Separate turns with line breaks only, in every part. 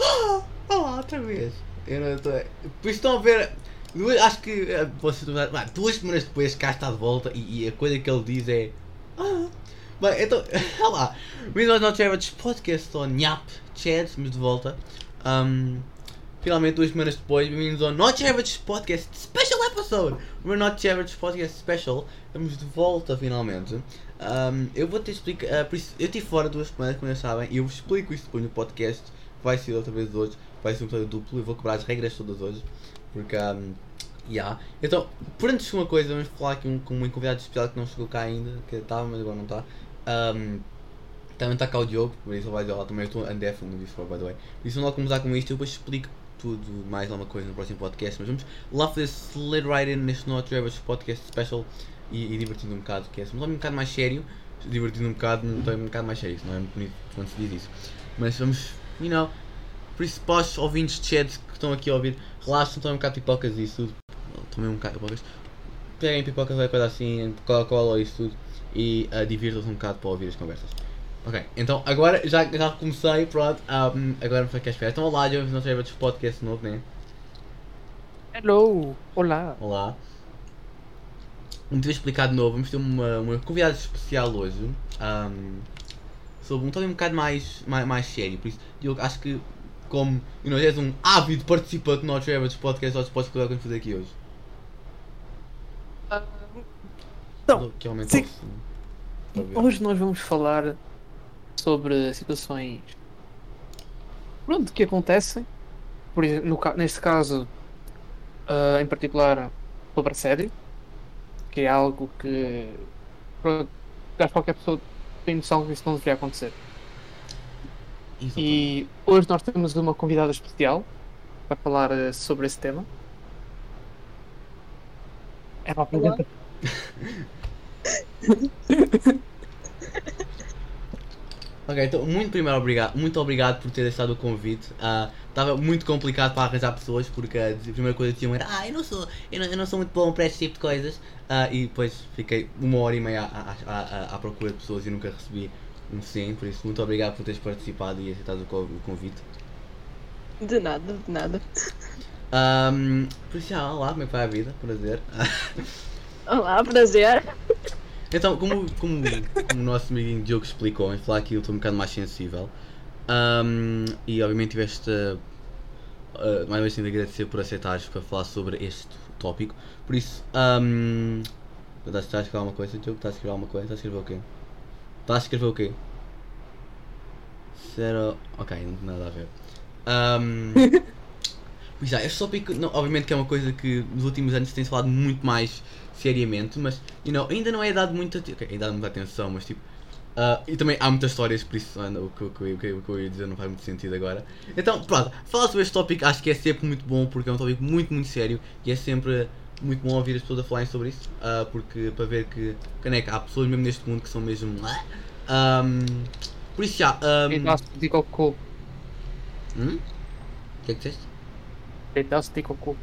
Ah, olá, outra vez. Eu não estou. Isso estão a ver. Duas, acho que eh, vocês duas semanas depois cá está de volta e, e a coisa que ele diz é. Ah. Bem, então, olá. Bem-vindos ao Not Average Podcast on Nhap Chad, estamos de volta. Um, finalmente, duas semanas depois, bem-vindos ao Not Average Podcast Special Episode. We're Not Average Podcast Special. Estamos de volta finalmente. Um, eu vou te explicar. isso, eu estive fora duas semanas, como já sabem, e eu vos explico isto depois no podcast. Vai ser outra vez hoje, vai ser um episódio duplo. Eu vou quebrar as regras todas hoje. Porque, um, yeah. Então, por antes de uma coisa, vamos falar aqui um, com um convidado especial que não chegou cá ainda, que estava, mas agora não está. Um, também está cá o Diogo, por isso ele vai dizer lá também. Eu estou undeaf no Discord, by the way. Por isso, vamos lá começar com isto. Eu depois explico tudo, mais alguma coisa no próximo podcast. Mas vamos lá fazer slid right in neste Not Travis Podcast Special e, e divertindo um bocado. Que é um bocado mais sério, divertindo um bocado, não um bocado mais sério. Isso não é muito bonito quando se diz isso. Mas vamos, you know, por isso, para os ouvintes de chat que estão aqui a ouvir, relaxem, tomem um bocado de pipocas e isso tudo. Tomem um bocado de pipocas. Peguem pipocas ou coisa assim, Coca-Cola e isso tudo. E uh, divirtam-se um bocado para ouvir as conversas. Ok, então agora já, já comecei, pronto. Um, agora vamos ficar à espera. Então, olá, já não sei outros podcast novo, né?
Hello! Olá!
Olá. Como tive explicado de novo, vamos ter uma, uma convidada especial hoje. Um, sobre um tópico um bocado mais, mais, mais sério. Por isso, eu acho que, como you know, és um ávido participante do Not Average Podcast, acho que podes explicar o que vamos fazer aqui hoje.
Então, sim. hoje nós vamos falar sobre situações pronto, que acontecem. Por exemplo, no neste caso, ah, em particular, sobre assédio, que é algo que pronto, acho que qualquer pessoa tem noção que isso não deveria acontecer.
Exatamente.
E hoje nós temos uma convidada especial para falar ah, sobre esse tema. É para apresentar.
Ok, então muito primeiro obrigado, muito obrigado por ter deixado o convite. Estava muito complicado para arranjar pessoas porque a primeira coisa que tinham era ah, eu não sou, eu não, eu não sou muito bom para este tipo de coisas. Ah, e depois fiquei uma hora e meia à, à, à, à procura de pessoas e nunca recebi um sim, por isso muito obrigado por teres participado e aceitado o, co- o convite.
De nada, de nada.
Ahm, por isso, ah, olá, como é que vai a vida? Prazer.
Olá, prazer.
Então, como, como, como o nosso amiguinho Diogo explicou, vamos falar aqui eu estou um bocado mais sensível. Ahm, e obviamente tiveste uh, mais uma vez tenho de agradecer por aceitares para falar sobre este tópico. Por isso, um, estás estás a escrever alguma coisa, Diogo? Estás a escrever alguma coisa? Estás a escrever o quê? Estás a escrever o quê? Zero. Ok, não tem nada a ver. Um, Pois é, este tópico, não, obviamente que é uma coisa que nos últimos anos tem-se falado muito mais seriamente, mas you know, ainda não é dado muita, okay, é dado muita atenção, mas tipo, ah, e também há muitas histórias, por isso o, que, o, que, o, que, o que eu ia dizer não faz muito sentido agora. Então, pronto, falar sobre este tópico acho que é sempre muito bom, porque é um tópico muito, muito sério, e é sempre muito bom ouvir as pessoas a falarem sobre isso, ah, porque para ver que, né, que há pessoas mesmo neste mundo que são mesmo... Um, por isso já... Um,
Deitasse de cocô.
hum? O que é que disseste?
Deitasse de cocô.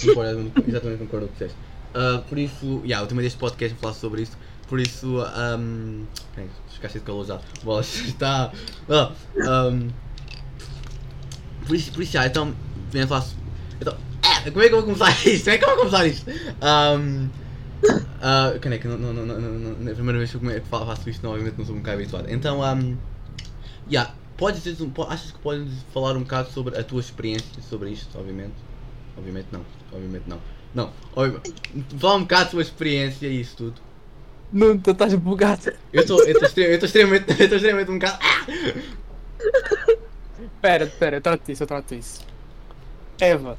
Concordo, exatamente concordo com o que disseste. Ah, por isso, yeah, o tema deste podcast é falar sobre isso. Por isso, um, ficaste de calor já. Bolas, está. Ah, um, por isso, por isso, yeah, então, venha falar. Então, ah, como é que eu vou começar isto? Como é que eu vou começar isto? Um, ah, quando é não, não, não, não, não, é a primeira vez que faço isto, não, obviamente não sou um bocado habituado. Então, um, yeah, podes dizer, achas que podes falar um bocado sobre a tua experiência sobre isto, obviamente? Obviamente não, obviamente não. Não, obvi- fala um bocado a experiência e isso tudo.
Não, tu estás bugado.
Eu estou extremamente, eu estou extremamente um bocado. Ah!
Espera, espera, eu trato isso, eu trato isso. Eva,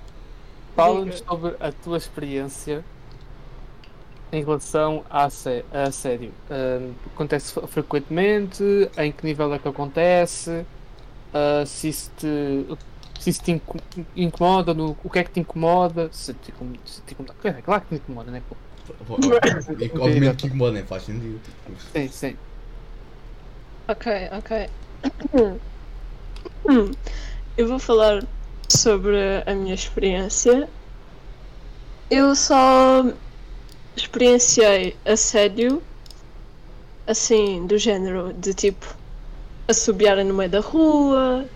fala-nos sobre a tua experiência em relação a, sé- a sério. Ahm, acontece frequentemente? Em que nível é que acontece? Ah, se isso te, se isso te inco- incomoda, no, o que é que te incomoda? Se te, se te incomoda. É claro que te incomoda, né? pô?
Obviamente que incomoda, nem faz sentido.
Sim, sim.
Ok, ok. Eu vou falar sobre a minha experiência. Eu só experienciei assédio, assim, do género de tipo assobiarem no meio da rua,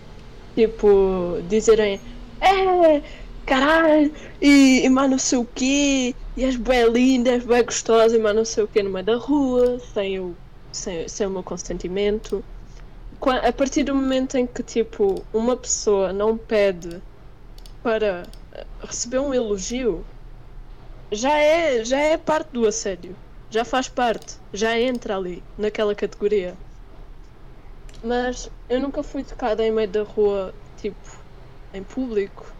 tipo, dizerem é, caralho, e, e mais não sei o quê, e és bem linda, és bem gostosa, e mais não sei o quê no meio da rua, sem o, sem, sem o meu consentimento. A partir do momento em que, tipo, uma pessoa não pede para eh, receber um elogio, já é, já é parte do assédio. Já faz parte, já entra ali, naquela categoria. Mas eu nunca fui tocada em meio da rua, tipo, em público.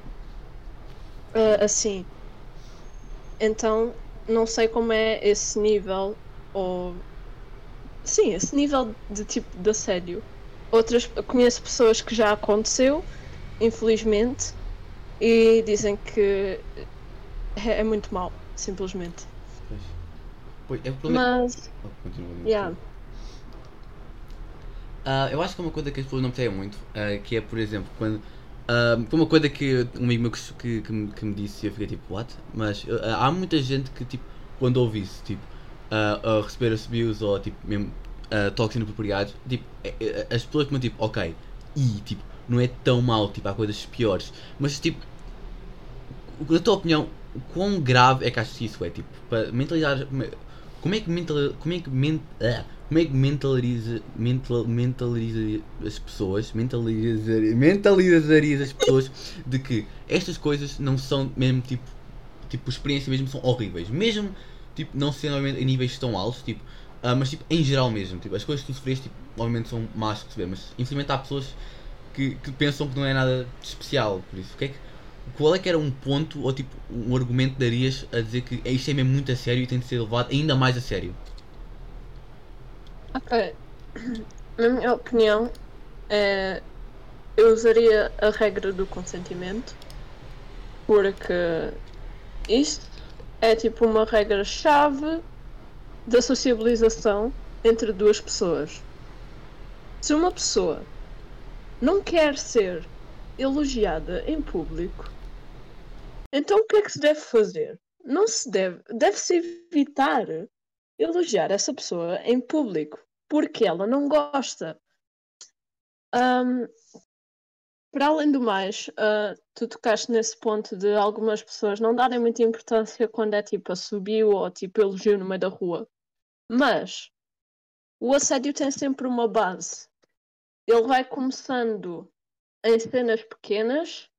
ah, assim. Então, não sei como é esse nível, ou. Sim, esse nível de tipo de assédio. Outras, conheço pessoas que já aconteceu, infelizmente, e dizem que é, é muito mau, simplesmente.
Pois. Pois, é o problema.
Mas,
Oh, continua,
yeah.
Ah, eu acho que é uma coisa que as pessoas não percebem muito, ah, que é, por exemplo, quando. ah, foi uma coisa que um amigo meu que, que, que me, que me disse e eu fiquei tipo, what? Mas há muita gente que, tipo, quando ouve isso, tipo, a receber abuse ou, tipo, mesmo uh, toques inapropriados, tipo, é- é- as pessoas ficam tipo, ok, e, tipo, não é tão mal, tipo, há coisas piores, mas, tipo, na tua opinião, quão grave é que achas que isso é, tipo, para mentalizar. Como é que mental, como é que men, ah, como é que mentaliza, mental, mentaliza as pessoas, mentaliza, mentalizarias as pessoas de que estas coisas não são mesmo tipo, tipo experiência mesmo são horríveis, mesmo tipo não sendo obviamente, em níveis tão altos, tipo, ah, mas tipo em geral mesmo, tipo, as coisas que tu sofreste tipo, obviamente são más de receber, mas infelizmente há pessoas que, que pensam que não é nada especial, por isso, o que é que qual é que era um ponto ou tipo um argumento que darias a dizer que é isto é mesmo muito a sério e tem de ser levado ainda mais a sério?
Ok. Na minha opinião, é, eu usaria a regra do consentimento, porque isto é tipo uma regra-chave da sociabilização entre duas pessoas. Se uma pessoa não quer ser elogiada em público, então o que é que se deve fazer? Não se deve, deve-se evitar elogiar essa pessoa em público porque ela não gosta. Ahm, para além do mais, ah, tu tocaste nesse ponto de algumas pessoas não darem muita importância quando é tipo assobio ou tipo elogio no meio da rua. Mas o assédio tem sempre uma base. Ele vai começando em cenas pequenas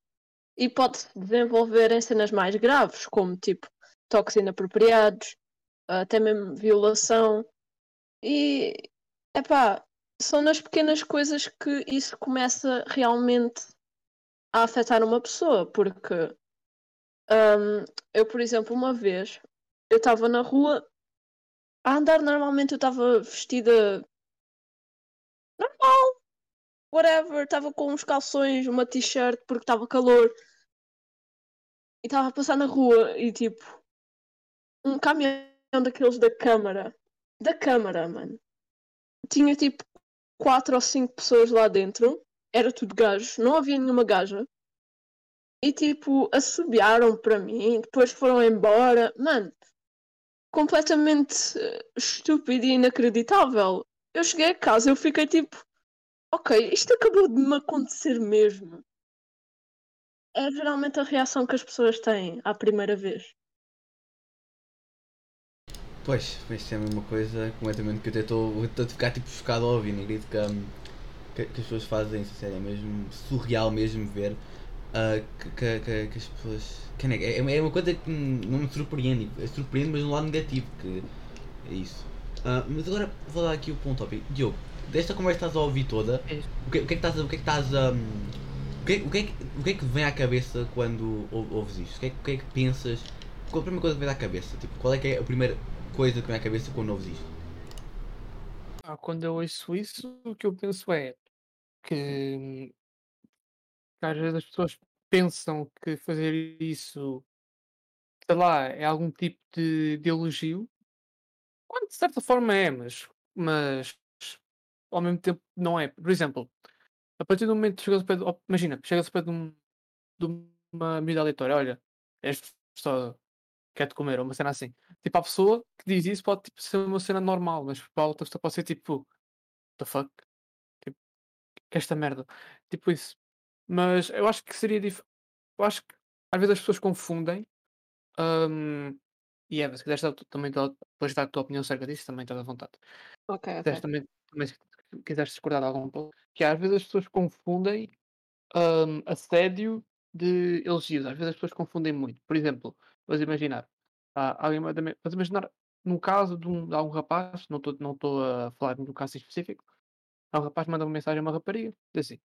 e pode se desenvolver em cenas mais graves, como tipo toques inapropriados, até mesmo violação. E epá, são nas pequenas coisas que isso começa realmente a afetar uma pessoa, porque hum, eu, por exemplo, uma vez eu estava na rua a andar normalmente eu estava vestida normal, whatever, estava com uns calções, uma t-shirt porque estava calor e estava a passar na rua e tipo um caminhão daqueles da câmara da câmara, mano. Tinha tipo quatro ou cinco pessoas lá dentro, era tudo gajos, não havia nenhuma gaja. E tipo, assobiaram para mim, depois foram embora. Mano, completamente eh, estúpido e inacreditável. Eu cheguei a casa, eu fiquei tipo, ok, isto acabou de me acontecer mesmo. É geralmente a reação que as pessoas têm à primeira vez.
Pois, isso é a mesma coisa completamente que eu até estou a ficar tipo chocado ao ouvir, acredito que, hum, que, que as pessoas fazem isso, sério, é mesmo surreal mesmo ver ah, que, que, que, as pessoas. é, é, é uma coisa que não me surpreende, é surpreende mas no lado negativo, que é isso. Ah, mas agora vou dar aqui o ponto óbvio. Diogo, desta conversa que estás a ouvir toda,
É.
o que, o que é que estás a. O que é que estás a. hum, O que, é- o, que é que, o que é que vem à cabeça quando ou- ouves isto? O que, é, que- o que é que pensas? Qual a primeira coisa que vem à cabeça? Tipo, qual é que é a primeira coisa que à cabeça quando ouves isto?
Ah, quando eu ouço isso, o que eu penso é que, hum, que às vezes as pessoas pensam que fazer isso, sei lá, é algum tipo de, de elogio, quando de certa forma é, mas, mas ao mesmo tempo não é. Por exemplo, a partir do momento que chegas ao pé de, oh, imagina, chegas ao pé de, um, de uma miúda aleatória, olha, és gostosa, quer-te comer, ou uma cena assim. Tipo, a pessoa que diz isso pode tipo, ser uma cena normal, mas para a outra pessoa pode ser tipo, the fuck? Tipo, que é esta merda? Tipo isso. Mas eu acho que seria dif... Eu acho que às vezes as pessoas confundem. hum, e Eva, se quiseres dar também dar- depois dar a tua opinião acerca disso, também estás à vontade.
Ok,
Se também, também se quiseres discordar de algum ponto, que às vezes as pessoas confundem hum, assédio de elogios. Às vezes as pessoas confundem muito. Por exemplo, vamos imaginar, há alguém vamos imaginar no caso de um, de algum rapaz, não estou não a falar de um caso específico, há um rapaz manda uma mensagem a uma rapariga, diz assim: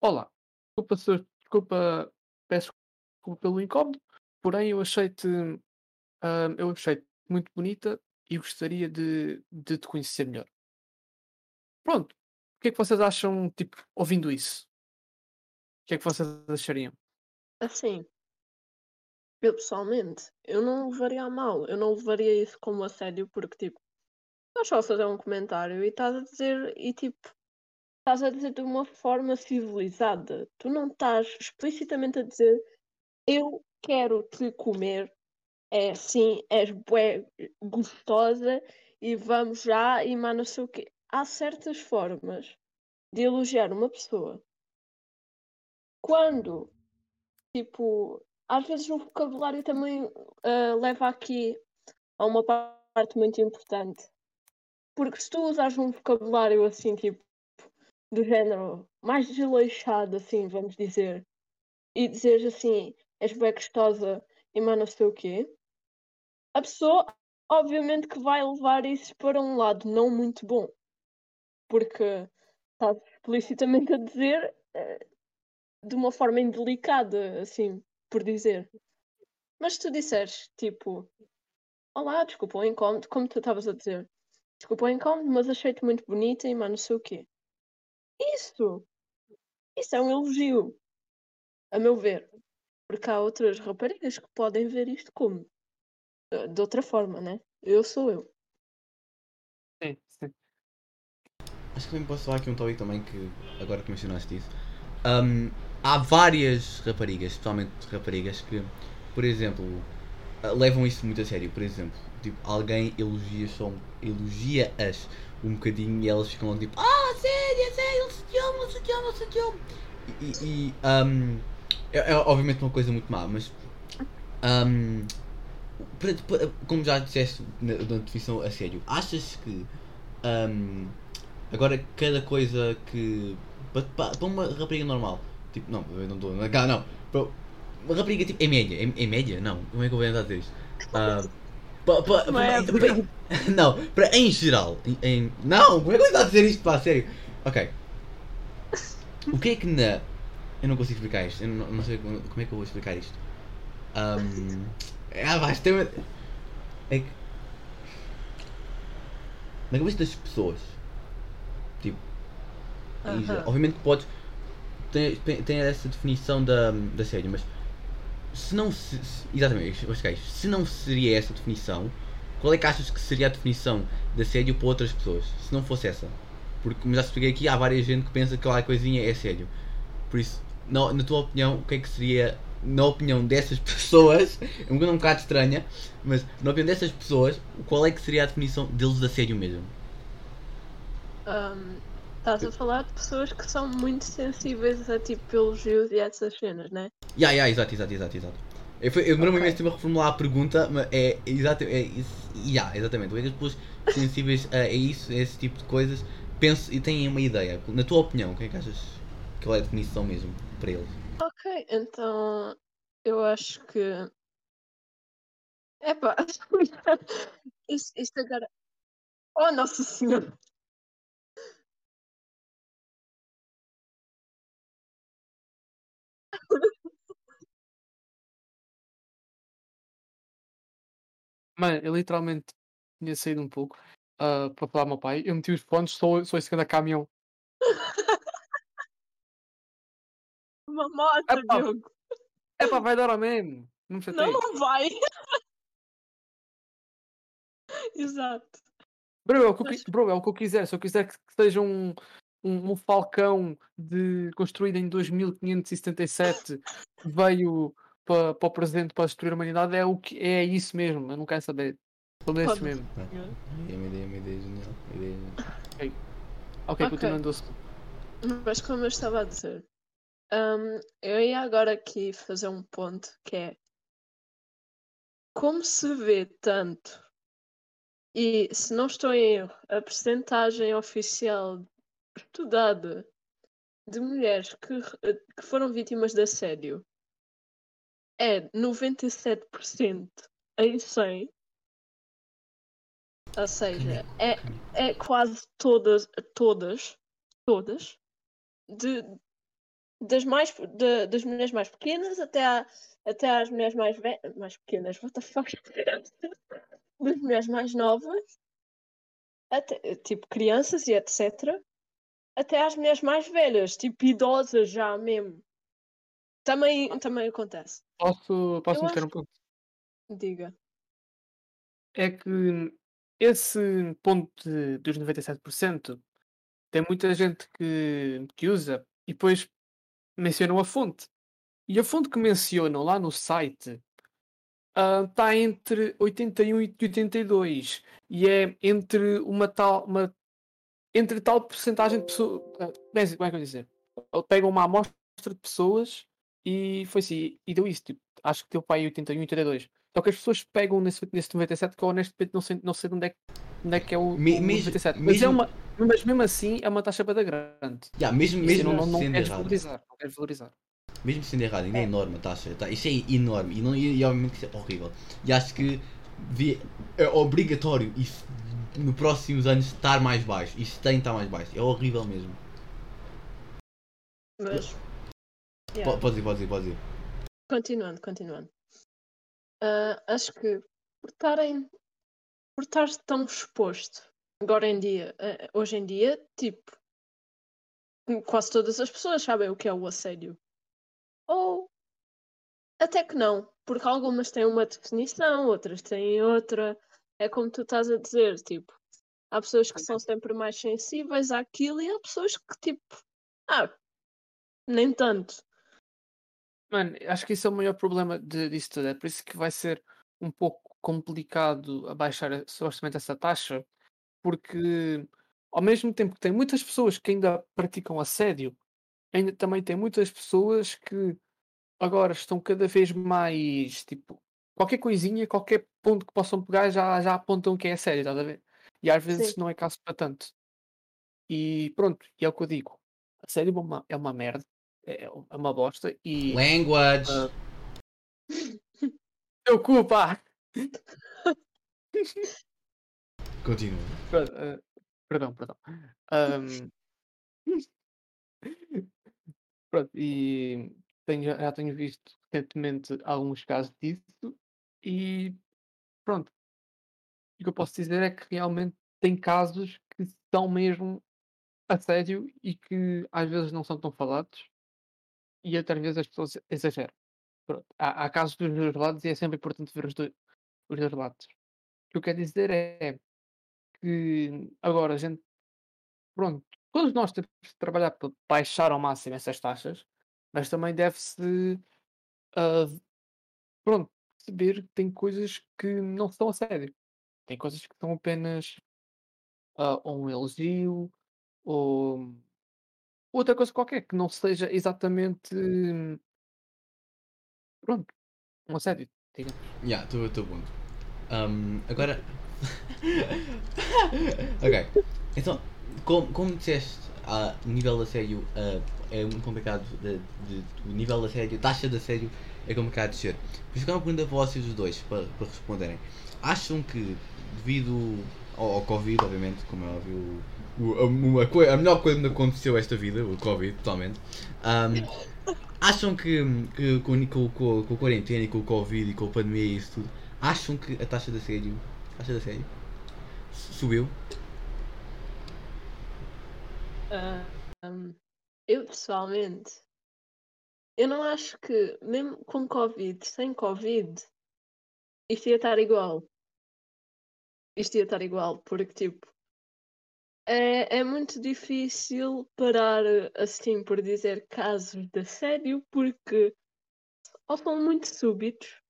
Olá, desculpa, se- desculpa, peço desculpa pelo incómodo, porém eu achei-te hum, eu achei muito bonita e gostaria de, de te conhecer melhor. Pronto. O que é que vocês acham, tipo, ouvindo isso? O que é que vocês achariam?
Assim, eu pessoalmente, eu não levaria a mal. Eu não levaria isso como assédio porque, tipo, estás só a fazer um comentário e estás a dizer, e tipo, estás a dizer de uma forma civilizada. Tu não estás explicitamente a dizer eu quero te comer, é assim, és bué gostosa e vamos já e mais não sei o quê. Há certas formas de elogiar uma pessoa quando, tipo, às vezes o vocabulário também ah, leva aqui a uma parte muito importante. Porque se tu usares um vocabulário assim, tipo, do género mais desleixado, assim, vamos dizer, e dizeres assim, és bem gostosa e mais não sei o quê, a pessoa, obviamente, que vai levar isso para um lado não muito bom. Porque estás explicitamente a dizer eh, de uma forma indelicada, assim, por dizer. Mas se tu disseres, tipo, olá, desculpa o incómodo, como tu estavas a dizer, desculpa o incómodo, mas achei-te muito bonita e mais não sei o quê. Isso! Isso é um elogio, a meu ver. Porque há outras raparigas que podem ver isto como eh, de outra forma, né? Eu sou eu.
Sim, sim.
Acho que também posso falar aqui um tópico também que agora que mencionaste isso. Hum, há várias raparigas, especialmente raparigas, que, por exemplo, levam isso muito a sério. Por exemplo, tipo, alguém elogia elogia-as um bocadinho e elas ficam tipo, ah, sério, sério, ele ele se te ama, ele ama. E, e, hum, é, é obviamente uma coisa muito má, mas para- como já disseste na, na definição a sério, achas que hum, agora cada coisa que para, para uma rapariga normal, tipo, não, eu não estou, não, não, para uma rapariga tipo em média, em, em média, não, como é que eu vou dizer isto? Ah, pa- pa- pa-
Média.
para- não, para em geral, em, em- não, como é que eu vou tentar dizer isto, pá, sério? Ok. O que é que na. Eu não consigo explicar isto, eu não, não sei como, como é que eu vou explicar isto. Um, ah, vai, tem uma- É que. Na cabeça das pessoas, tipo, geral,
Aham.
obviamente que podes. Tem, tem essa definição da, da série, mas se não se, se- exatamente, é se não seria essa definição, qual é que achas que seria a definição de assédio para outras pessoas? Se não fosse essa? Porque como já expliquei aqui, há várias gente que pensa que aquela coisinha é assédio. Por isso, na, na tua opinião, o que é que seria, na opinião dessas pessoas, é um bocado estranha, mas na opinião dessas pessoas, qual é que seria a definição deles de assédio mesmo?
Ahm, estás a falar de pessoas que são muito sensíveis a tipo elogios e essas cenas, né?
Ya, ya, exato, exato, exato, exato. Eu, eu demorei
Ok.
imenso tempo a reformular a pergunta, mas é exato, é isso, ya, exatamente. É as pessoas sensíveis a, a isso, a esse tipo de coisas, pensam e têm uma ideia. Na tua opinião, o que é que achas que é a definição mesmo para eles?
Ok, então eu acho que. Epá, isto, isto agora. Oh, Nossa Senhora!
Mano, eu literalmente tinha saído um pouco ah, para falar ao meu pai. Eu meti os fones, sou, sou esse grande caminhão.
Uma moto,
Epá.
Diogo!
É pá, vai dar ao mesmo. Não me
Não, não vai! Exato.
Bro, é o que eu, bro, é o que eu quiser. Se eu quiser que seja um, um, um falcão de, construído em 2577 que veio para, para o presente para destruir a humanidade, é, o que, é isso mesmo. Eu não quero saber. Sou desses
Pode-
mesmo.
É uma ideia, uma ideia genial. uma ideia genial.
Ok,
Ok.
continuando o assunto.
Mas como eu estava a dizer, Hum, eu ia agora aqui fazer um ponto que é como se vê tanto e se não estou em erro, a percentagem oficial estudada de mulheres que, que foram vítimas de assédio é 97% em 100. Ou seja, é, é quase todas, todas, todas, de, das, mais, de- das mulheres mais pequenas até, à, até às mulheres mais velhas, mais pequenas, what the fuck? Das mulheres mais novas, até, tipo crianças e etc. Até às mulheres mais velhas, tipo idosas já mesmo. Também, também acontece.
Posso, posso
Eu
meter
acho-
um ponto?
Diga.
É que esse ponto de- dos 97% tem muita gente que, que usa e depois mencionam a fonte. E a fonte que mencionam lá no site está entre 81 e 82 e é entre uma tal uma entre tal porcentagem de pessoas como é que eu vou dizer pegam uma amostra de pessoas e foi assim e deu isso tipo, acho que deu para aí 81 82 só que as pessoas pegam nesse, nesse 97 que eu honestamente não sei, não sei de onde é, que- onde é que é o,
Me-
o
mesmo-
97 mas, é
mesmo-
uma, mas mesmo assim é uma taxa bada grande
Yeah, mesmo
assim,
mesmo
não, não, não
sendo
queres
errado.
valorizar não queres valorizar
Mesmo sendo errado, ainda é enorme a taxa. Tá? Isso é enorme. E, não, e, e obviamente que isso é horrível. E acho que devia- é obrigatório isso nos próximos anos estar mais baixo. Isso tem que estar mais baixo. É horrível mesmo.
Mas. Yeah.
Pode ir, pode ir, pode ir.
Continuando, continuando. Ah, acho que por estarem. Por estar tão exposto agora em dia, ah, hoje em dia, tipo, quase todas as pessoas sabem o que é o assédio. Ou até que não, porque algumas têm uma definição, outras têm outra. É como tu estás a dizer, tipo, há pessoas que são sempre mais sensíveis àquilo e há pessoas que, tipo, ah, nem tanto.
Mano, acho que isso é o maior problema de, disso tudo. É por isso que vai ser um pouco complicado abaixar a- supostamente essa taxa, porque ao mesmo tempo que tem muitas pessoas que ainda praticam assédio, ainda também tem muitas pessoas que agora estão cada vez mais tipo qualquer coisinha, qualquer ponto que possam pegar já, já apontam que é assédio, estás a ver? E às vezes
Sim.
não é caso para tanto. E pronto, e é o que eu digo. Assédio é uma, é uma merda, é, é uma bosta e.
Language.
Ah. Teu cu, pá!
Continua.
Ah, perdão, perdão. Ahm, Pronto, e tenho, já tenho visto recentemente alguns casos disso e pronto. O que eu posso dizer é que realmente tem casos que são mesmo a sério e que às vezes não são tão falados e outras vezes as pessoas exageram. Pronto. Há, há casos dos dois lados e é sempre importante ver os dois, os dois lados. O que eu quero dizer é que agora a gente, pronto, todos nós temos de trabalhar para baixar ao máximo essas taxas, mas também deve-se, ah, pronto, perceber que tem coisas que não são a sério. Tem coisas que são apenas ou um elogio ou outra coisa qualquer que não seja exatamente, pronto, um assédio, digamos.
Yeah, estou teu ponto. Um, agora. ok. Então, como, como disseste, ah, o nível de assédio ah, é muito complicado. De, de- o nível de assédio, a taxa de assédio é complicado de isso que é uma pergunta para vocês os dois, para, para responderem. Acham que, devido ao, ao Covid, obviamente, como é óbvio, o- a, uma coi- a melhor coisa que aconteceu esta vida, o Covid, totalmente. um, acham que, que com, com, com, com a quarentena e com o Covid e com a pandemia e isso tudo, acham que a taxa de assédio, taxa de assédio subiu?
Hum, eu pessoalmente, eu não acho que, mesmo com Covid, sem Covid, isto ia estar igual. Isto ia estar igual, porque tipo, é, é muito difícil parar assim por dizer casos de assédio, porque ou são muito súbitos,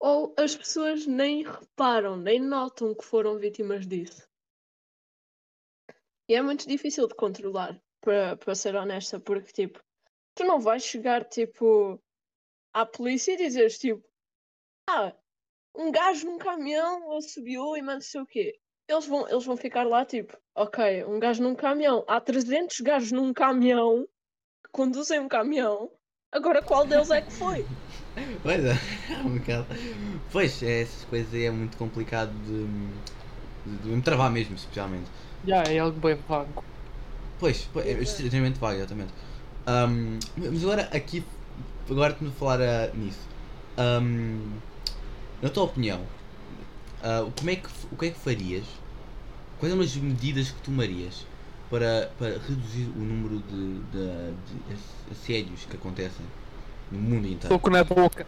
ou as pessoas nem reparam, nem notam que foram vítimas disso. E é muito difícil de controlar, para ser honesta, porque tipo, Tu não vais chegar, tipo, à polícia e dizeres, tipo, ah, um gajo num caminhão subiu e não sei o quê. Eles vão, eles vão ficar lá, tipo, ok, um gajo num caminhão. Há 300 gajos num caminhão que conduzem um caminhão. Agora qual deles é que foi?
Pois é, é um bocado. Pois, é, essas coisas aí é muito complicado de, de, de me travar mesmo, especialmente.
Já, é algo bem vago.
Pois, pois, é extremamente vago, exatamente. Ahm, mas agora aqui, agora estamos a falar ah, nisso. Ahm, na tua opinião, ah, como é que, o que é que farias? Quais são as medidas que tomarias para, para reduzir o número de, de, de assédios que acontecem no mundo inteiro?
Soco na boca.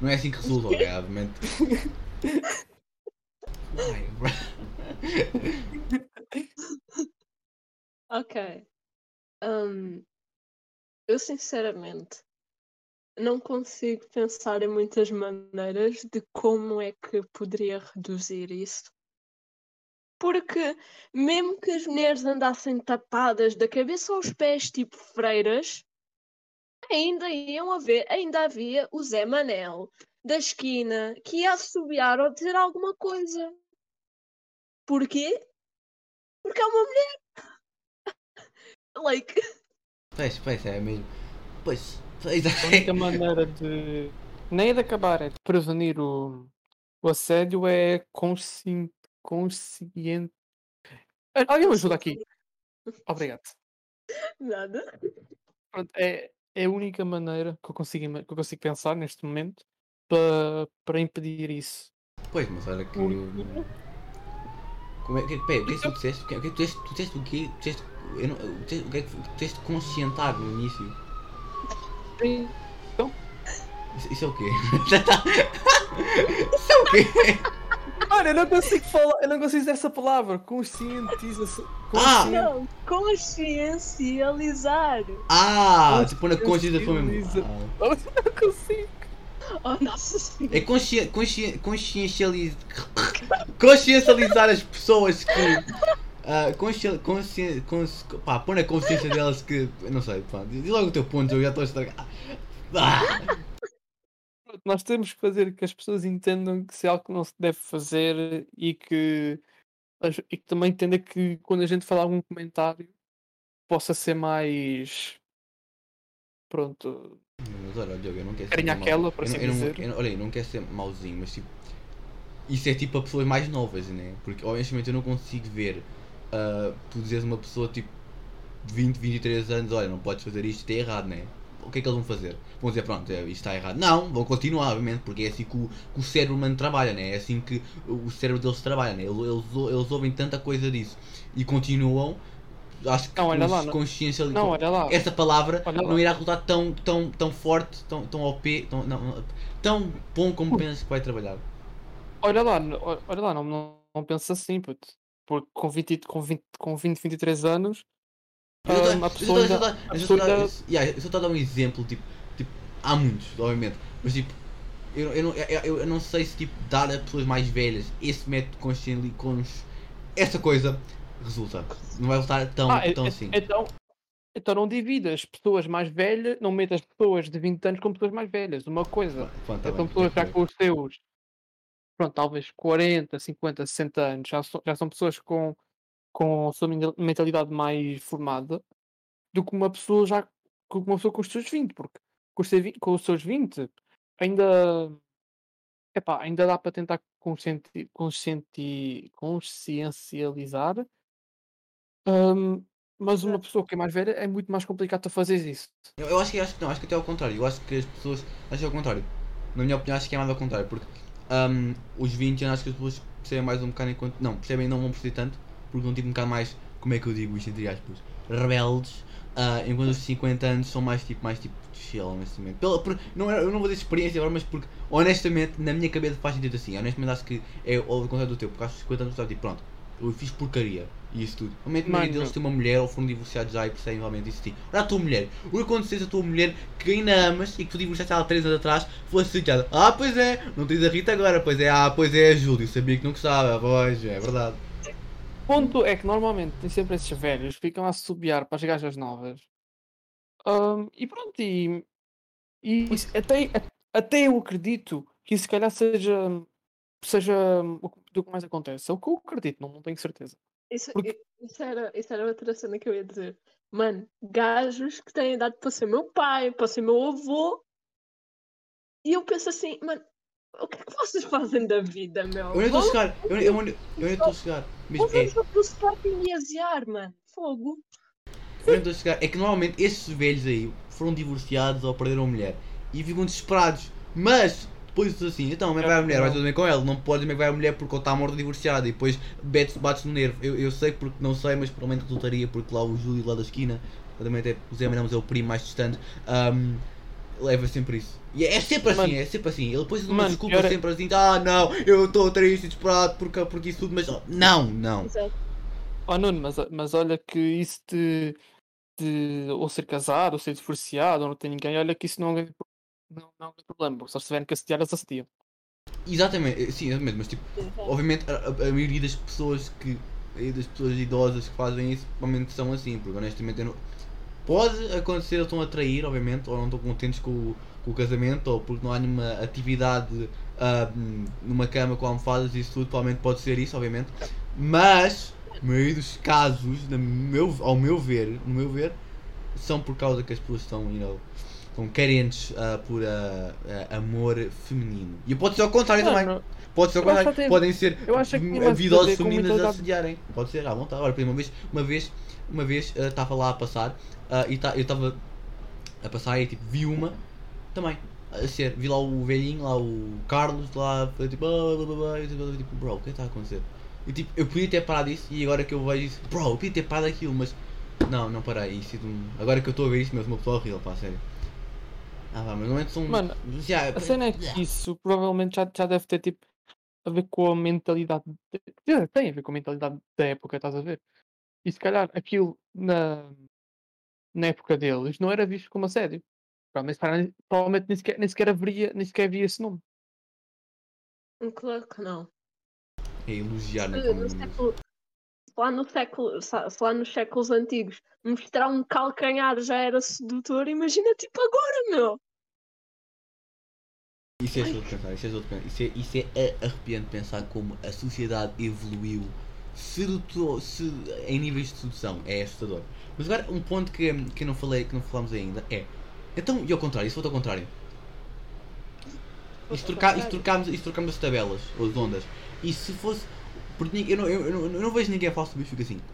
Não é assim que resulta, obviamente. Ai, bro.
Ok. Hum, eu sinceramente não consigo pensar em muitas maneiras de como é que poderia reduzir isso. Porque mesmo que as mulheres andassem tapadas da cabeça aos pés, tipo freiras, ainda iam haver, ainda havia o Zé Manel da esquina que ia assobiar ou dizer alguma coisa. Porquê? Porque é uma mulher. like,
Pois, pois, é mesmo. Pois,
A única maneira de. Nem de acabar, é de prevenir o, o assédio é consci... consciente. Ah, Alguém me ajuda aqui. Obrigado.
nada.
Pronto, é, é a única maneira que eu consigo, que eu consigo pensar neste momento para, para impedir isso.
pois, mas olha que. Como é que. Pera, o que é que tu disseste? O que é que tu disseste? Tu disseste o quê? Tu disseste. Eu não, tu disseste- o que é que tu disseste conscientar no início?
Sim.
Isso, isso é o quê? isso é o quê?
Mano, eu não consigo falar, eu não consigo dizer essa palavra. Conscientização.
Ah!
Não, consciencializar.
Ah, tipo na consciência da fome
Conscientiza.
mesmo.
Eu não consigo.
Oh, nossa senhora.
É consci, consci, consciencializar. consciencializar as pessoas que. Uh, consci, consci, cons, pá, pôr na consciência delas que. Não sei, pá, diz logo o teu ponto, eu já estou a estragar. Ah!
Nós temos que fazer que as pessoas entendam que se é algo que não se deve fazer e que, e que também entenda que quando a gente falar algum comentário possa ser mais. Pronto.
Mas olha, Diogo, eu não quero ser.
Aquela,
eu não-
assim
eu não-
dizer.
eu não- Olha, eu não quero ser mauzinho, mas tipo. Isso é tipo a pessoas mais novas, né? Porque honestamente eu não consigo ver. Ah, tu dizes uma pessoa tipo. 20, 23 anos, olha, não podes fazer isto, isto é errado, né? O que é que eles vão fazer? Vão dizer, pronto, é, isto está errado. Não, vão continuar, obviamente, porque é assim que o, que o cérebro humano trabalha, né? É assim que o cérebro deles trabalha, né? Eles, eles, eles ouvem tanta coisa disso e continuam. Acho que
Não, olha lá,
cons-
não-
consciência
Não, olha lá.
essa palavra não irá resultar tão, tão, tão forte, tão, tão OP, tão, não, não, tão bom como pensas que vai trabalhar.
Olha lá, olha lá, não, não, não pensa assim, puto. Porque com 20, e- com 20, com 20 23 anos,
Eu só tô-
hum, a
eu só
pessoa ainda. a pessoa ainda-
yeah, eu estou a dar um exemplo, tipo, tipo, há muitos, obviamente, mas tipo, eu, eu, não, eu, eu não sei se tipo, dar a pessoas mais velhas esse método consciente com essa coisa resulta. Não vai resultar tão,
Ah,
tão
é-
assim.
Então, então não divida as pessoas mais velhas, não meta as pessoas de 20 anos com pessoas mais velhas. Uma coisa.
Pronto, tá
são
bem,
pessoas já com os seus, pronto, talvez 40, 50, 60 anos, já, so- já são pessoas com, com a sua men- mentalidade mais formada do que uma pessoa já uma pessoa com os seus 20, porque com os, seus 20 com os seus 20 ainda epá, ainda dá para tentar conscienti, conscienti, consciencializar, hum, mas uma pessoa que é mais velha é muito mais complicado a fazer isso.
Eu, eu acho que acho que não, acho que até ao contrário. Eu acho que as pessoas. Acho que é ao contrário. Na minha opinião acho que é mais ao contrário, porque ahm, os 20 anos acho que as pessoas percebem mais um bocado enquanto. Não, percebem não vão perceber tanto, porque vão tipo um bocado mais, como é que eu digo isto entre aspas, rebeldes, ah, enquanto os 50 anos são mais tipo, mais tipo chill, honestamente. Pela, por, não, é- eu não vou dizer experiência agora, mas porque honestamente na minha cabeça faz sentido assim. Honestamente acho que é o contrário do teu, porque acho que os 50 anos está tipo, pronto, eu fiz porcaria e isso tudo. Realmente a maioria
Mano.
deles tem uma mulher ou foram divorciados já e percebem realmente isso ti. Olha a tua mulher, o que aconteceu se a tua mulher que ainda amas e que tu divorciaste há 3 anos atrás fosse associada? Ah, pois é, não tens a Rita agora, pois é, ah, pois é a Júlia, sabia que não gostava, pois é, verdade.
O ponto é que normalmente tem sempre esses velhos que ficam a subiar para as gajas novas. Ahm, e pronto, e, e isso- até, até eu acredito que isso se calhar seja, seja o que do que mais acontece. É o que eu acredito, não, não tenho certeza.
Isso,
Porque-
isso, era, isso era outra cena que eu ia dizer. Mano, gajos que têm idade para ser meu pai, para ser meu avô. E eu penso assim, mano, o que é que vocês fazem da vida, meu?
Eu nem estou a chegar, eu, eu, eu, eu nem estou a chegar. Mesmo, é,
ver o Sporting e aziar, mano. Fogo.
eu nem estou a chegar. É que normalmente esses velhos aí foram divorciados ou perderam a mulher e ficam desesperados. Mas depois diz assim, então, como é que vai a mulher? Vai tudo bem com ele? Não pode como é que vai a mulher porque ele está morto divorciado e depois bates, bates no nervo. Eu, eu sei porque não sei, mas provavelmente resultaria porque lá o Júlio lá da esquina, também até o Zé Manuel é o primo mais distante, ahm, leva sempre isso. E é sempre assim,
Mano.
é sempre assim. Ele depois não
Mano,
desculpa
pior é-
sempre assim, ah não, eu estou triste, desesperado porque, porque isso tudo, mas oh, não, não.
Exato.
Oh, Nuno, mas, mas olha que isso de, de ou ser casado, ou ser divorciado, ou não ter ninguém, olha que isso não é, não, não é problema, porque só se tiverem que assediar, eles assediam.
Exatamente, eh, sim, exatamente, mas tipo, obviamente a, a- a maioria das pessoas que das pessoas idosas que fazem isso provavelmente são assim, porque honestamente eu não, pode acontecer eles estão a trair, obviamente, ou não estão contentes com, o- com o casamento, ou porque não há nenhuma atividade ah, numa cama com almofadas, isso tudo provavelmente pode ser isso, obviamente. Mas a maioria dos casos, na meu, ao meu ver, no meu ver, são por causa que as pessoas estão, you know, estão carentes ah, por ah, amor feminino. E pode ser ao contrário também. Pode ser ao contrário. Podem ser vidosas
com
femininas a assediarem. Pode ser, à vontade. Olha, uma vez, uma vez, uma vez estava lá a passar e tá- eu estava a passar e tipo, vi uma também. A ser, vi lá o velhinho, lá o Carlos, lá, tipo, blá, blá, blá, e eu tipo, bro, o que é que está a acontecer? E tipo, eu podia ter parado isso e agora que eu vejo isso, bro, eu podia ter parado aquilo, mas não, não parei. E sinto agora que eu estou a ver isso, mesmo uma pessoa horrível, pá, sério. Ah, pá, mas normalmente são.
Mano,
já,
a cena é que isso provavelmente já, já deve ter tipo a ver com a mentalidade. de- tem a ver com a mentalidade da época, estás a ver? E se calhar aquilo na, na época deles não era visto como assédio. Provavelmente, provavelmente nem, sequer, nem, sequer haveria, nem sequer havia esse nome.
Claro que não.
É elogiar
no lá, no século, lá nos séculos antigos mostrar um calcanhar já era sedutor, imagina tipo agora, meu.
Isso é pensar, isso é pensar. Isso é, isso é arrepiante pensar como a sociedade evoluiu sedutor, se, em níveis de sedução. É assustador. Mas agora um ponto que, que eu não falei, que não falamos ainda é. Então, e ao contrário, se for ao contrário? E se, trocar, e se trocarmos, e se trocarmos as tabelas, ou as ondas? E se fosse. Porque ninguém- eu não, eu, eu não, eu não vejo ninguém falar sobre isso, assim.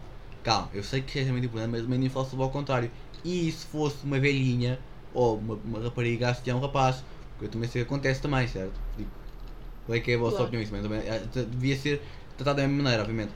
Calma, eu sei que é muito importante, mas nem falo sobre ao contrário. E se fosse uma velhinha, ou uma, uma rapariga a um rapaz? Porque eu também sei que acontece também, certo? Tipo, qual é que é a vossa
Claro.
opinião isso? Também, eh, devia ser tratado da mesma maneira, obviamente.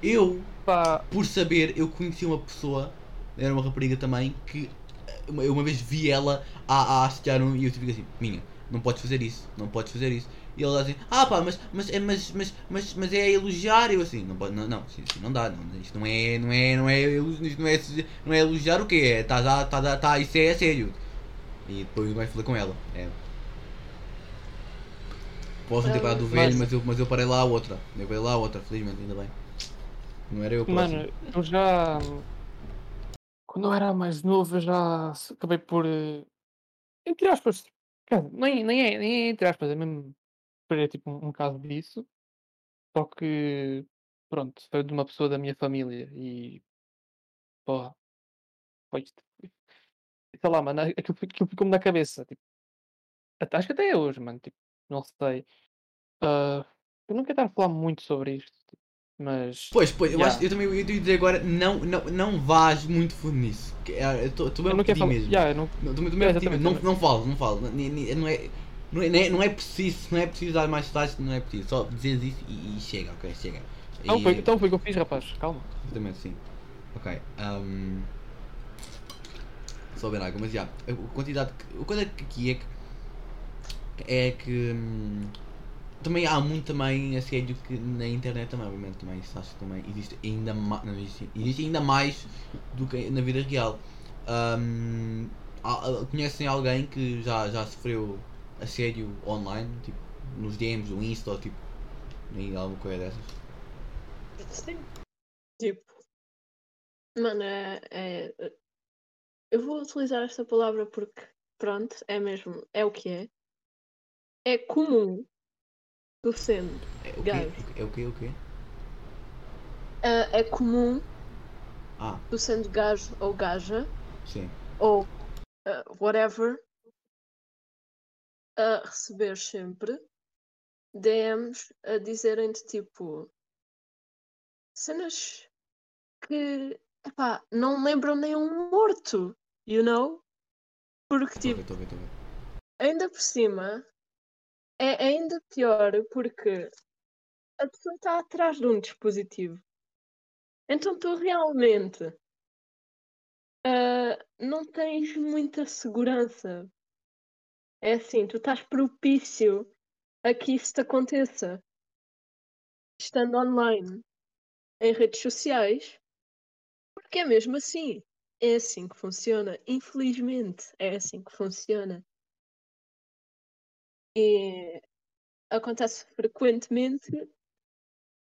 Eu,
Pá,
por saber, eu conheci uma pessoa, era uma rapariga também, que eh, uma- eu uma vez vi ela a, a assediar um e eu fico assim, minha, não podes fazer isso, não podes fazer isso. E ela assim, ah pá, mas, mas, é- mas, mas, mas, mas é elogiar, e eu assim, não não, não, isto, não dá, não, isto não é, não é, não é, isto não é, não é elogiar o que é, tá, tá, tá, tá, isso é sério. E depois eu falei com ela, é. Posso não ter parado do velho, mas eu, mas eu parei lá a outra, eu parei lá a outra, felizmente, ainda bem. Não era eu próximo.
mano, eu já. Quando eu era mais novo, eu já acabei por. eh, Entre aspas. Nem, nem, é, nem é entre aspas, é mesmo. Foi tipo um, um caso disso. Só que. Pronto, foi de uma pessoa da minha família e. Porra. Foi. isto. Sei lá, mano, aquilo, aquilo ficou-me na cabeça. Tipo, até- acho que até hoje, mano. Tipo, não sei. Ah, eu não quero estar a falar muito sobre isto. tipo, mas.
Pois, pois, eu,
Yeah.
acho, eu também eu dizer agora, não, não, não vás muito fundo nisso. É, Eu estou
eu
mesmo
não
a pedir mesmo.
Yeah, eu não,
Não, tô- tô
É,
mesmo
exatamente,
não, não falo, não falo. Não, não, é, não, é, não é- não é preciso, não é preciso dar mais detalhes, não é preciso. Só dizer isso e, e chega, ok, chega.
Então
E-
foi, então foi o que eu fiz, rapaz. Calma.
Exatamente, sim. Ok. Um... Só ver água, mas já. a quantidade. que- A coisa que aqui é que. É que. hum, também há muito também assédio que na internet também, obviamente, também isso acho que também existe ainda mais. Não existe, existe ainda mais do que na vida real. Um, há- conhecem alguém que já, já sofreu assédio online, tipo, nos DMs do Insta ou tipo. Nem alguma coisa dessas?
Sim. Tipo. Mano, é. é eu vou utilizar esta palavra porque, pronto, é mesmo, é o que é. É comum tu sendo
É o quê? É o quê? O quê?
ah, é comum
Ah,
tu sendo gajo ou gaja
sim.
ou ah, whatever a receber sempre DMs a dizerem-te tipo cenas que epá, não lembram nem um morto, you know? Porque tipo,
estou a ver, estou a ver.
ainda por cima é ainda pior porque a pessoa está atrás de um dispositivo. Então tu realmente ah, não tens muita segurança. É assim, tu estás propício a que isso te aconteça. Estando online, em redes sociais, porque é mesmo assim. É assim que funciona. Infelizmente, é assim que funciona. E acontece frequentemente,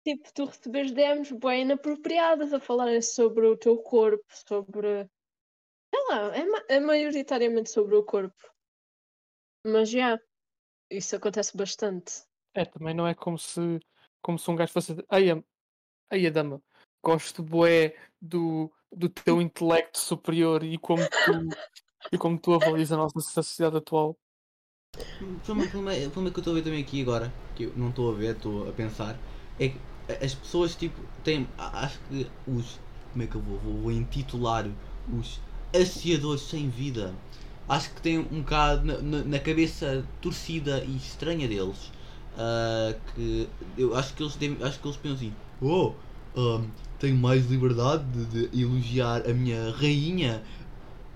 tipo, tu receberes DMs bem inapropriadas a falarem sobre o teu corpo, sobre. Sei lá, é, ma- é maioritariamente sobre o corpo. Mas já, isso acontece bastante.
É, também não é como se, como se um gajo fosse. Ai, am- ai, a dama, gosto bué do, do teu intelecto superior e como tu, e como tu avalias a nossa sociedade atual.
O problema, que eu estou a ver também aqui agora, que eu não estou a ver, estou a pensar, é que as pessoas tipo têm. Acho que os. Como é que eu vou? Vou, vou intitular os aciadores sem vida. Acho que têm um bocado na, na- cabeça torcida e estranha deles. ah, que eu acho que eles devem- acho que eles pensam assim, oh, ahm, tenho mais liberdade de, de elogiar a minha rainha.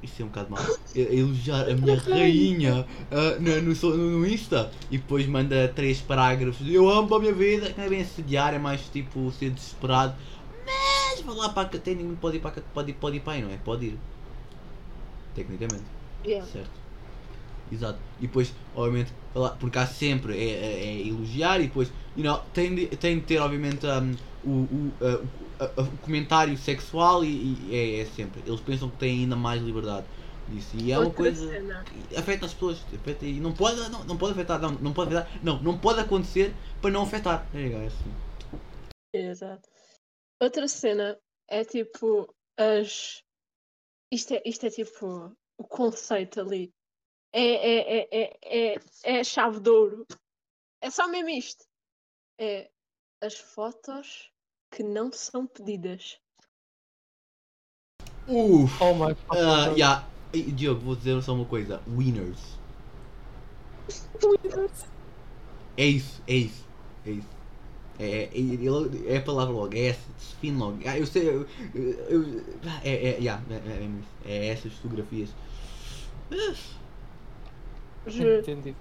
Isso é um bocado mau. E- Elogiar a minha rainha ah, no, no, no, Insta e depois manda três parágrafos. Eu amo a minha vida. Não é bem assediar, é mais tipo ser desesperado. Mas vá lá para a tem ninguém pode ir para a pode ir, pode ir para aí, não é? Pode ir. Tecnicamente.
Yeah.
Certo. Exato. E depois, obviamente, porque há sempre é, é- é elogiar e depois, you know, tem, de, tem de ter, obviamente, um, o, o, a- a- o comentário sexual e, e é, é sempre. Eles pensam que têm ainda mais liberdade disso. E é uma
Outra
coisa.
cena.
e Afeta as pessoas. Afeta, e não pode, não, não pode afetar, não, não pode afetar. Não, não pode acontecer para não afetar. É, é assim.
Exato. Outra cena é tipo as. Isto é, isto é tipo o conceito ali. É, é, é, é, é, é a chave de ouro. É só mesmo isto. É as fotos que não são pedidas.
Uf!
Oh my
Ah,
God.
yeah. E, Diogo, vou dizer só uma coisa. Winners. É isso, é isso, é isso. É, é, é, é a palavra logo, é essa, define logo. Ah, eu sei, eu, eu, eu- é, é, yeah, é, é, é é essas fotografias.
Juro.
Entendido.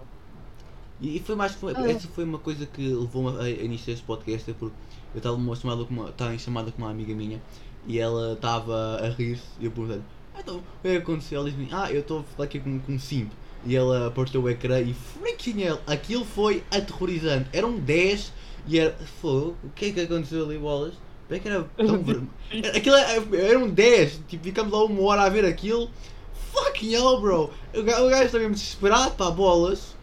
E, e foi mais, foi,
Ah.
essa foi uma coisa que levou-me a, a iniciar este podcast, é porque eu estava numa chamada com uma, estava em chamada com uma amiga minha e ela estava a rir-se e eu perguntei ah, então, o que é aconteceu? Ela disse ah, eu estou a falar aqui com, com um simp. E ela partiu o ecrã e freaking hell, aquilo foi aterrorizante. Eram 10 e era. Fogo, o que é que aconteceu ali, bolas? Como é que era tão vermelho? Aquilo era, eram 10, tipo, ficamos lá uma hora a ver aquilo. Fucking hell, bro! O ga- o gajo está mesmo desesperado para bolas.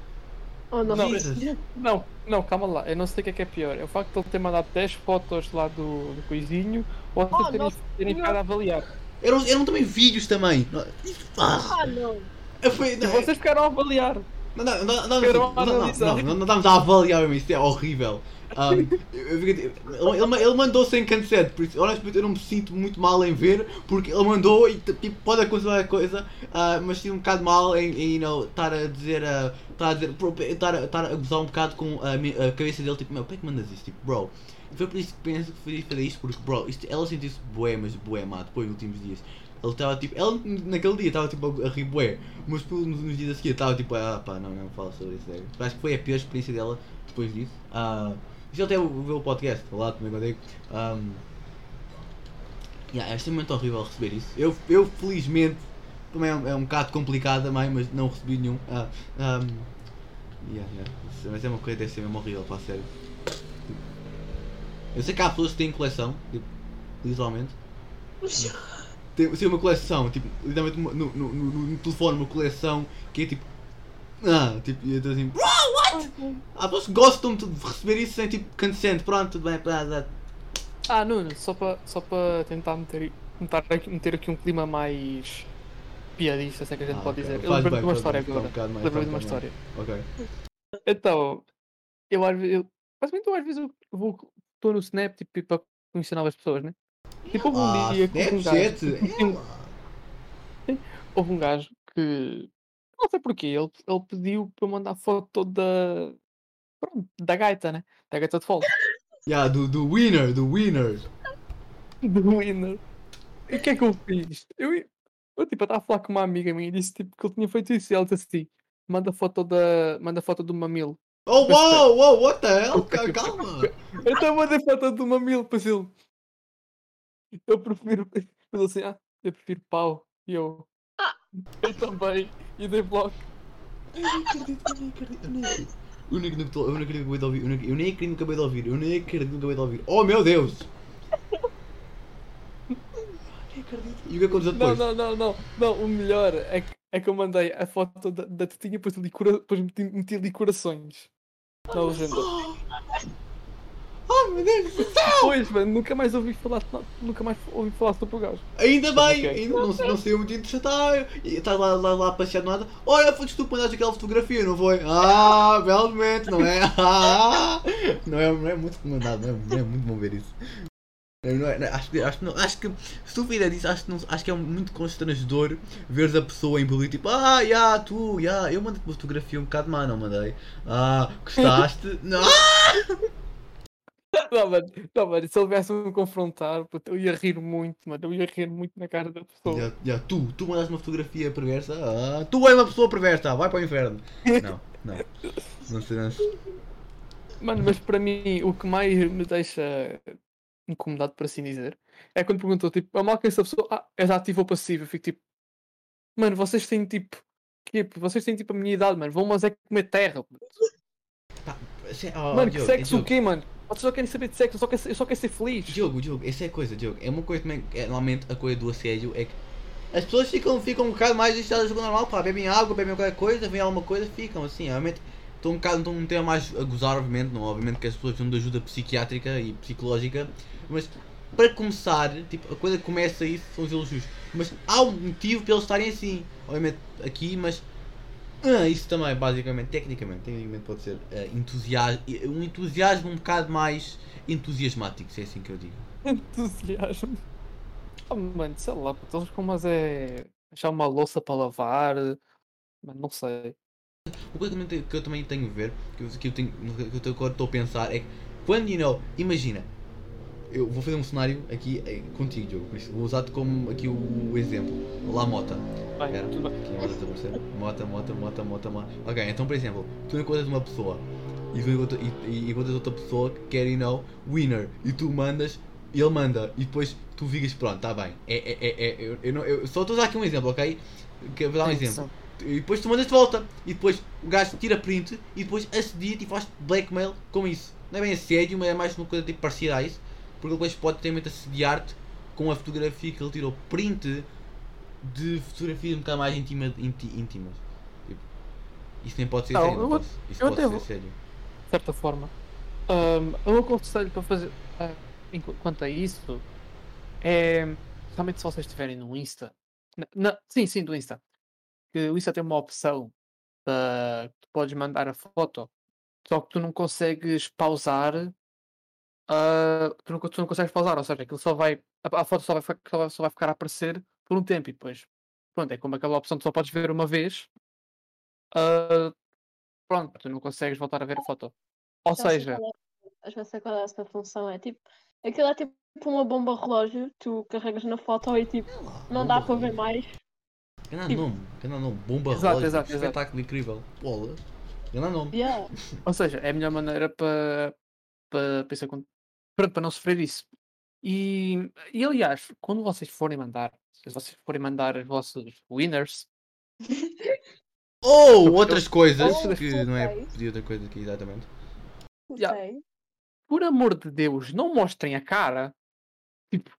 Oh, não.
Não. Não, não, calma lá. Eu não sei o que é que é pior. É o facto de ele ter mandado 10 fotos lá do, do coisinho ou de
Oh,
terem, terem ficado a avaliar.
Eram, eram também vídeos também. Não- Ah,
Ah, não.
foi,
E
não,
vocês ficaram a avaliar.
não, não, não, não,
Quero
não, não, não,
analisar.
não, não, não estamos a avaliar mesmo, isto é horrível. Um, eu fiquei tipo, ele, ele- mandou sem consent, por isso honestamente eu não me sinto muito mal em ver, porque ele mandou e tipo, pode acontecer qualquer coisa, ah, mas sinto um bocado mal em, em you know, estar a dizer, ah, estar a estar a, a gozar um bocado com a, a cabeça dele, tipo, meu, para que mandas isso? Tipo, bro. Foi por isso que penso que fui fazer isto, porque, bro, isto, ela sentiu-se bué, mas bué má, depois nos últimos dias. Ele estava tipo, ela naquele dia estava tipo a rir bué, mas nos, nos dias a seguir estava tipo, ah pá, não, não fala sobre isso. é. Acho que foi a pior experiência dela depois disso. Ah, isso até ver o podcast, lá também quando digo. Um, yeah, é extremamente horrível receber isso. Eu, eu felizmente, também é um, é um bocado complicado também, mas não recebi nenhum. Ah, um, yeah, yeah. Mas é uma coisa que deve ser mesmo horrível, para sério. Eu sei que há pessoas que têm coleção, tipo, literalmente. Tem, tem uma coleção, tipo, literalmente no, no, no, no telefone, uma coleção que é tipo. Ah, tipo, e eu tô assim. What? Há pessoas que gostam de receber isso sem tipo consent. Pronto, tudo bem, pá, dá.
Ah, Nuno, só para só tentar meter, aqui, meter aqui um clima mais piadista, se é que a gente
Ah,
pode
ok.
dizer. Eu
bem,
de uma história
bem, um
agora.
mais-
Lembrei-me de uma
um
história.
Ok.
Então, eu às vezes. Eu, basicamente, eu às vezes eu vou. Estou no Snap tipo, para conhecer novas pessoas, né? Tipo, houve um
Ah,
dia um gajo.
Snapchat!
tipo, tinha- Houve um gajo que. Não sei porquê, ele, ele pediu para eu mandar foto da. Pronto, da gaita, né? Da gaita de folga.
Yeah, do, do winner, do winner.
do winner. E o que é que eu fiz? Eu, eu tipo, eu estava a falar com uma amiga minha e disse tipo, que ele tinha feito isso. E ela disse assim: manda foto, da, manda foto do mamilo.
Oh,
Mas
wow, wow, what the hell? Ca- Calma!
Então mandei foto do mamilo. Depois ele: eu prefiro. Ele assim: ah, eu prefiro pau. E eu: eu também. E dei bloco.
Eu nem acredito, eu nem acredito, eu nem acredito. Eu nem acredito, eu nem acredito que acabei de ouvir, eu nem- eu nem acredito que acabei de ouvir, eu nem acredito que acabei de ouvir. Oh meu Deus! E o que aconteceu
Não,
depois?
não, não, não. Não, o melhor é que, é que eu mandei a foto da, da tetinha, depois, cora- depois meti, meti ali corações. Na legenda.
Oh meu Deus do céu!
Pois, mano, nunca mais ouvi falar, nunca mais ouvi falar sobre o gajo.
Ainda bem,
Ok.
ainda não, não saiu muito interessante. Ah, e estás lá, lá, lá a passear do nada. Olha, foste tu que mandaste aquela fotografia, não foi? Ah, belamente, não é? Ah, não, é não é muito recomendado, não é, não é muito bom ver isso. Não, é- não é- acho, que, acho, que não- acho que se tu fizer isso, acho que, não, acho que é muito constrangedor veres a pessoa em público tipo, ah, já, tu, já, eu mandei-te uma fotografia um bocado má, não mandei. Ah, gostaste? não.
Não, mano, não, mano, se ele viesse me confrontar, puta, eu ia rir muito, mano, eu ia rir muito na cara da pessoa.
Já, já, tu, tu mandaste uma fotografia perversa? Ah, tu és uma pessoa perversa, vai para o inferno. Não, não. Não sei.
Mano, mas para mim, o que mais me deixa incomodado, por assim dizer, é quando perguntou, tipo, a mal que essa pessoa, ah, és ativo ou passivo? Eu fico tipo, mano, vocês têm tipo, que, vocês têm tipo a minha idade, mano, vão mas é comer terra. puto.
Se- oh,
mano, que sexo o
Diogo,
quê, mano? Vocês só querem saber de sexo, eu só quero, eu só quero ser feliz.
Diogo, Diogo, essa é a coisa, Diogo. É uma coisa também, é, normalmente a coisa do assédio é que as pessoas ficam, ficam um bocado mais deixadas do normal, pá, bebem água, bebem qualquer coisa, vem alguma coisa, ficam assim, realmente. Estou um bocado, estou um tema mais a gozar, obviamente, não, obviamente que as pessoas precisam de ajuda psiquiátrica e psicológica, mas para começar, tipo, a coisa começa isso são os elogios. Mas há um motivo para eles estarem assim, obviamente aqui, mas ah, isso também, basicamente, tecnicamente, tecnicamente pode ser ah, entusiasmo, um entusiasmo um bocado mais entusiasmático, se é assim que eu digo.
Entusiasmo. Oh, mano, sei lá, eles como mas é achar uma louça para lavar, mano, não sei.
Coisa que eu também tenho- a ver, que eu, que eu, tenho, que eu agora estou a pensar, é que quando, you know, imagina, eu vou fazer um cenário aqui eh, contigo, Diogo, por isso vou usar-te como aqui o, exemplo, lá Mota.
Vai,
Era?
tudo bem.
Aqui a Mota aparecer. Mota, Mota, Mota, Mota, Mota. Ok, então por exemplo, tu encontras uma pessoa e tu encontras, e, e encontras outra pessoa que quer, you know, winner, e tu mandas, e ele manda, e depois tu vigas, pronto, está bem. É, é, é, é, eu, eu, não- eu só estou a usar aqui um exemplo, ok? Que, vou dar um exemplo. E depois tu mandas de volta. E depois o gajo tira print e depois assedia-te e faz blackmail com isso. Não é bem assédio, mas é mais uma coisa tipo parecida a isso. Porque depois pode ter assediar-te com a fotografia que ele tirou. Print de fotografias um bocado mais íntima, íntimas. Tipo, isso nem pode ser
Não,
sério.
Eu-
pode, isso
eu
pode ser
vou-
sério.
de certa forma. Ahm, o meu conselho para fazer ah, enqu- quanto a isso é somente se vocês estiverem no Insta. Na- na- sim, sim, do Insta. Que o Insta tem uma opção que tu podes mandar a foto, só que tu não consegues pausar. Ah, tu, não, tu não consegues pausar, ou seja, aquilo só vai. A, a foto só vai, só vai- só vai ficar a aparecer por um tempo e depois. Pronto, é como aquela opção que só podes ver uma vez. ah, pronto, tu não consegues voltar a ver a foto. Ou
Já sei
seja,
qual é- Já sei qual é essa função. É tipo. Aquilo é tipo uma bomba relógio. Tu carregas na foto e tipo.
É
Não dá para ver mais.
Grande
Tipo-
nome, grande nome. Bomba
Exato,
relógio.
exato,
que
exato.
espetáculo incrível. Bola. Grande nome.
Yeah.
Ou seja, é a melhor maneira para para para isso pronto, para não sofrer isso. E, e aliás, quando vocês forem mandar, se vocês forem mandar os vossos winners,
Ou
Eu-
outras coisas
eu-
que não é pedir outra coisa aqui exatamente.
Yeah.
Sei.
por amor de Deus, não mostrem a cara. Tipo,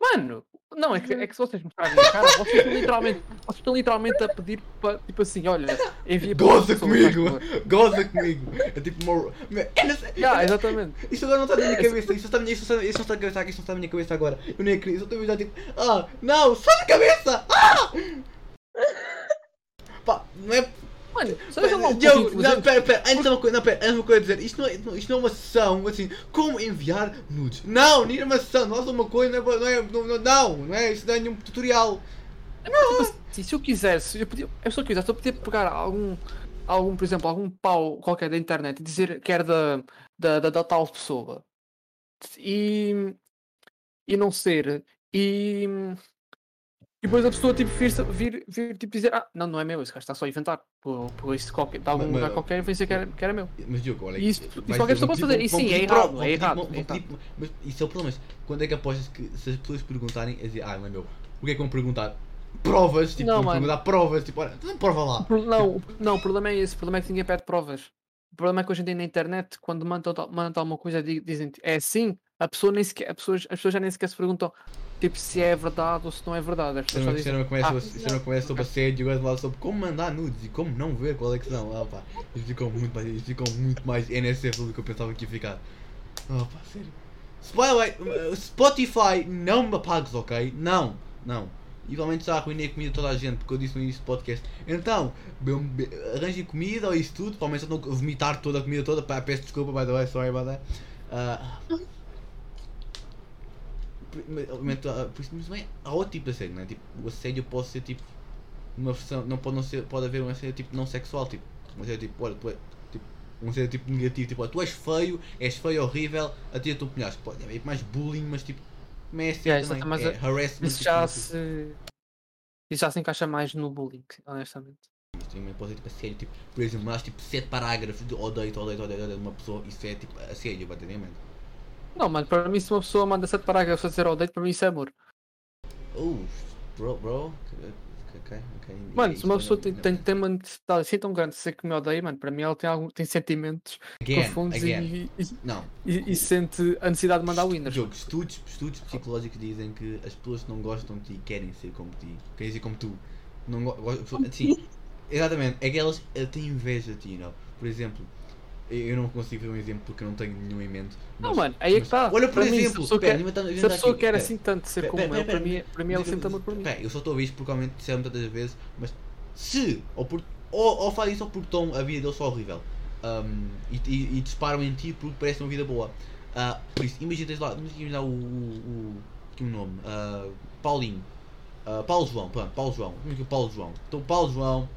mano, Não, é que, é que se vocês mostrarem a cara, vocês estão literalmente, vocês estão literalmente a pedir para, tipo assim, olha, envia
Goza comigo! Goza comigo! É tipo uma. Eu não sei-
Yeah, exatamente.
Isto agora não está na minha cabeça, isto está na minha, isto está, não está na cabeça, está na minha cabeça agora. Eu nem acredito, eu estou a tipo, ah, não, sai da cabeça! Ah! Pá, não é.
Mano, seja lá um pouco
Diogo, não, pera, pera, antes de uma coisa, não, pera, antes uma coisa a dizer, isto não, é, não- isto não é uma sessão assim, como enviar nudes. Não, nem é uma sessão, não é uma coisa, não é, não, é, não, não, não, não é, isso não é nenhum tutorial.
Tipo assim, se eu quisesse, eu podia, eu só quisesse, eu podia pegar algum, algum, por exemplo, algum pau qualquer da internet e dizer que era da, da, da, da tal pessoa. E, e não ser, e depois a pessoa tipo vir, vir, vir tipo dizer, ah, não, não é meu, esse gajo está só a inventar, por, por isso de, qualquer, de algum
Mas-
lugar qualquer eu pensei que era, que era meu.
Mas Diogo, olha,
E isso- isso qualquer pessoa pode fazer. E sim, é
prova,
errado, é errado,
vão-
é errado.
pedir- Mas isso é o problema, quando é que apostas que se as pessoas perguntarem, é dizer, ah, não é meu, o que é que vão perguntar? Provas, tipo,
Não,
vão perguntar provas, tipo, olha, não prova lá.
Não, não, o problema é esse, o problema é que ninguém pede provas. O problema é que hoje em dia na internet, quando mandam, mandam alguma coisa, di- dizem é assim, a pessoa nem sequer, a pessoas, as pessoas já nem sequer se perguntam tipo, se é verdade ou se não é verdade. As pessoas dizem,
uma conversa,
"Ah,
isto era uma conversa sobre assédio, agora falar sobre como mandar nudes e como não ver qual é que são. Ah, pá, isto ficou muito mais, isto ficou muito mais NSF do que eu pensava que ia ficar. Ah, pá, sério. By the way, uh, Spotify não me apagues, ok? Não, não. Igualmente já arruinei a comida de toda a gente porque eu disse no início do podcast. Então, arranjem comida ou isso tudo, provavelmente só não vomitar toda a comida toda. Pá, peço desculpa, by the way, sorry about that. Ah, mas, ah, por isso, mas também há outro tipo de assédio, né? Tipo, o assédio pode ser tipo uma versão, não pode não ser, pode haver um assédio tipo não sexual, tipo, um assédio tipo, olha, tu é, tipo, um assédio tipo negativo, tipo, olha, tu és feio, és feio, horrível, a ti tu punhaste. Pode haver mais bullying, mas tipo, é assédio
Yeah,
também,
mas
é harassment.
Isso
tipo,
já
sei.
se. Isso já se encaixa mais no bullying, honestamente.
Isto também pode ser tipo assédio, tipo, por exemplo, mas tipo 7 parágrafos de odeio, odeio, odeio, odeio de uma pessoa, isso é tipo assédio, basicamente.
Não, mano, para mim, se uma pessoa manda sete parágrafos a dizer ao date, para mim isso é amor.
Oh, bro, bro, ok, ok.
Mano, se uma
não-
pessoa tem,
não-
tem, tem uma necessidade assim tão grande de ser que me odeia, mano, para mim ela tem, algum, tem sentimentos
Again,
profundos
again.
e, e,
Não,
e, e sente a necessidade de mandar winners.
Jogo, estudos, estudos psicológicos dizem que as pessoas que não gostam de ti querem ser como ti. Querem ser como tu. Não go- go- pessoa- sim, exatamente. É que elas eh, têm inveja de ti, não? Por exemplo, eu não consigo ver um exemplo porque eu não tenho nenhum em mente.
Não,
mas-
mano, aí é que está.
Olha, por
mim, se a
exemplo,
pessoa
espera,
quer-
inventa-
Se a
inventa
pessoa quer assim tanto ser
Pera,
como
pera,
eu, para
pera,
mim, para mim ela sente amor por mim.
Pera, eu só estou a ver isto porque realmente disseram tantas vezes, mas se, ou, por, ou, ou fazem isso ou porque estão a vida deles só horrível um, e, e, e disparam em ti porque parece uma vida boa. Ah, por isso, imagina tens lá, imagina o, o, o, que um nome, ah, Paulinho, Ah, Paulo João, pronto, Paulo João, o Paulo João. Então, Paulo João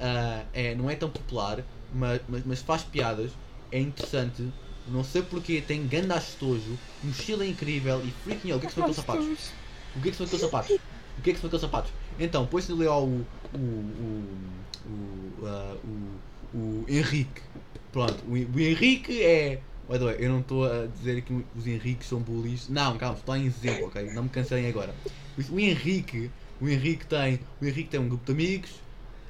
ah, é, não é tão popular, mas, mas, mas faz piadas, é interessante. Não sei porque tem grande estojo, mochila incrível e freaking hell, o que é que são aqueles sapatos? O que é que são aqueles sapatos? O que é que são aqueles sapatos? Então, põe-se ali ao o, o, o, ah, o, o Henrique. Pronto, o, o Henrique é. By the eu não estou a dizer que os Henriques são bullies. Não, calma, estou em exemplo, ok? Não me cancelem agora. O Henrique, o Henrique tem. O Henrique tem um grupo de amigos.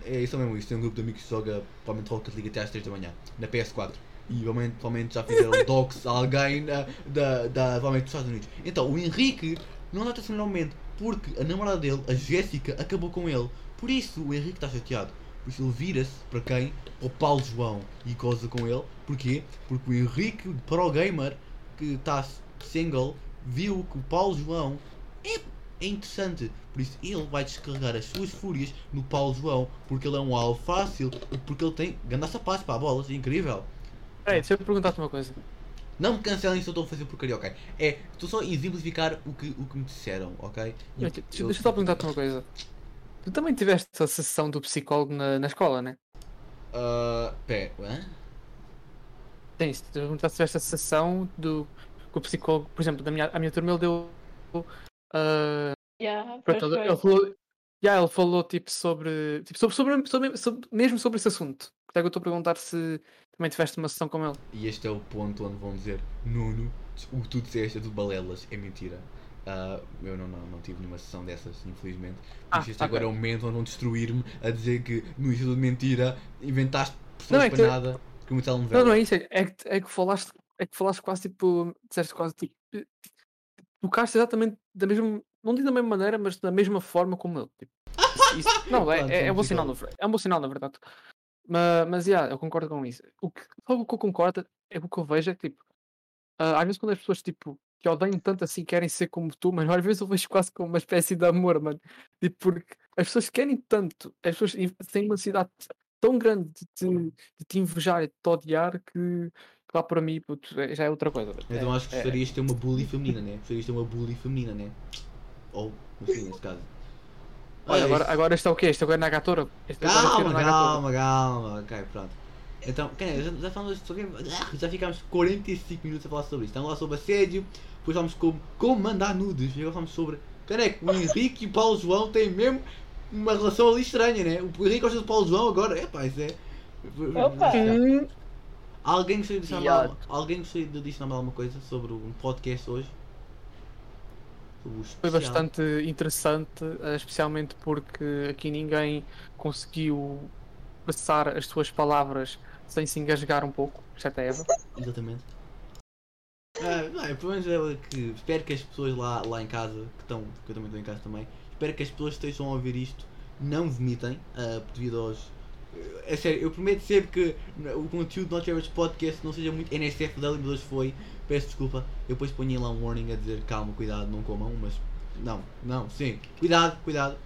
É isso mesmo, isso tem um grupo de amigos que joga provavelmente Rocket League até às 3 da manhã, na PS4. E provavelmente, provavelmente já fizeram docs a alguém na, da, da, provavelmente dos Estados Unidos. Então, o Henrique não nota-se normalmente porque a namorada dele, a Jéssica, acabou com ele. Por isso o Henrique está chateado. Por isso ele vira-se para quem? Para o Paulo João e goza com ele. Porquê? Porque o Henrique, pro gamer, que está single, viu que o Paulo João é, é interessante. Por isso ele vai descarregar as suas fúrias no Paulo João. Porque ele é um alvo fácil. E porque ele tem ganda sapatos para a bola. Incrível.
Peraí, deixa eu perguntar-te uma coisa.
Não me cancelem se eu estou a fazer porcaria, ok? É, estou só a exemplificar o que, o que me disseram, ok?
Eu- Deixa deixa eu só perguntar-te uma coisa. Tu também tiveste a sessão do psicólogo na, na escola, né?
Uh, pé, hã?
Isso. Tu já tiveste a sessão do que o psicólogo, por exemplo, da minha, a minha turma ele deu. Ah,
Yeah,
pronto,
pois
ele, falou. Yeah, ele falou tipo sobre. Tipo, sobre, sobre, sobre- sobre- mesmo sobre esse assunto. Até que eu estou a perguntar se também tiveste uma sessão com ele.
E este é o ponto onde vão dizer Nuno, o que tu disseste é tudo balelas, é mentira. Ah, eu não, não, não tive nenhuma sessão dessas, infelizmente.
Ah,
este
ok.
agora é o momento onde vão destruir-me a dizer que no isso é tudo mentira, inventaste
Não,
pessoas
é
para
que-
nada.
Não, não é isso. É é que, é que falaste. É que falaste quase tipo. Disseste quase tipo. Tocaste exatamente da mesma, não digo da mesma maneira, mas da mesma forma como ele. Tipo, isso- não, é,
Pronto,
é, é, um bom sinal, na é um bom sinal, na verdade. Mas, mas yeah, eu concordo com isso. O que, só o que eu concordo é o que eu vejo é que, tipo, ah, às vezes quando as pessoas, tipo, que odeiam tanto assim, querem ser como tu, mano, às vezes eu vejo quase como uma espécie de amor, mano. Tipo, porque as pessoas querem tanto, as pessoas têm uma necessidade tão grande de te, de te invejar e de te odiar que, que lá para mim puto, é- já é outra coisa.
Então
É-
acho que
é-
gostarias de ter uma bully feminina, né? Gostarias de ter uma bully feminina, né? Ou, enfim, nesse caso.
Olha, agora,
isto-
agora este é o quê? Este agora é Nagatora? Este agora é
Calma,
Nagatora.
calma, calma. Ok, pronto. Então, quem é? já, já falamos sobre. Ah, Já ficámos 45 minutos a falar sobre isto. Estamos lá sobre assédio, depois falamos como, como mandar nudes, e agora falamos sobre. Caneco, o Henrique e o Paulo João têm mesmo uma relação ali estranha, né? O Henrique gosta do Paulo João agora. Epá, isso é.
Opa!
Alguém gostaria de adicionar
Viado.
alguém gostaria de adicionar alguma coisa sobre o podcast hoje?
Foi bastante interessante, eh, especialmente porque aqui ninguém conseguiu expressar as suas palavras sem se engasgar um pouco, exceto a Eva.
Exatamente. Ah, não, é, pelo menos é que espero que as pessoas lá, lá em casa, que estão, que eu também estou em casa também, espero que as pessoas que estejam a ouvir isto não vomitem ah, devido aos. É sério, eu prometo sempre que o conteúdo do Not Average Podcast não seja muito NSFW, mas hoje foi. Peço desculpa, eu depois ponho lá um warning a dizer calma, cuidado, não comam, mas. Não, não, sim, cuidado, cuidado.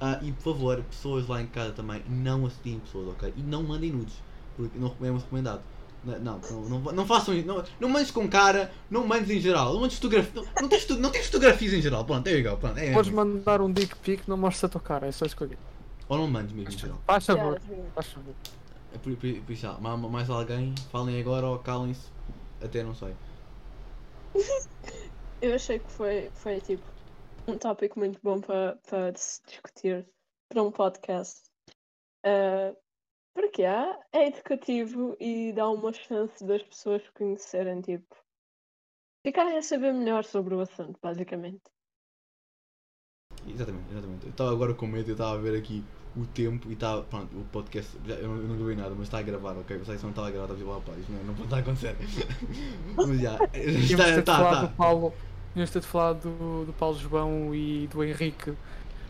Ah, e por favor, pessoas lá em casa também, não assistiem pessoas, ok? E não mandem nudes, porque não é recomendado. Não, não, não, não, façam isso. Não, não mandes com cara, não mandes em geral. Não mandes fotografias. Não, não, tens, não tens fotografias em geral. Pronto, there you go. Pronto, é
Podes mandar um dick pic, não mostres a tua cara, é só escolher.
Ou não mandes mesmo em geral.
Faz favor, faz favor.
É por, por, por isso, ah, ma- ma- mais alguém, falem agora ou calem-se. Até não sei.
Eu achei que foi, foi tipo um tópico muito bom para para se discutir para um podcast. Ah, porque há, é educativo e dá uma chance das pessoas conhecerem, tipo, ficarem a saber melhor sobre o assunto, basicamente.
Exatamente, exatamente. Eu estava agora com medo, eu estava a ver aqui o tempo e estava. Pronto, o podcast. já- eu, não, eu não gravei nada, mas está a gravar, ok? Se não estava a gravar, estava a dizer, pá, isto não, não pode estar a acontecer. mas já. Está, está,
falado do
está.
Paulo, tínhamos de ter falado do, do Paulo João e do Henrique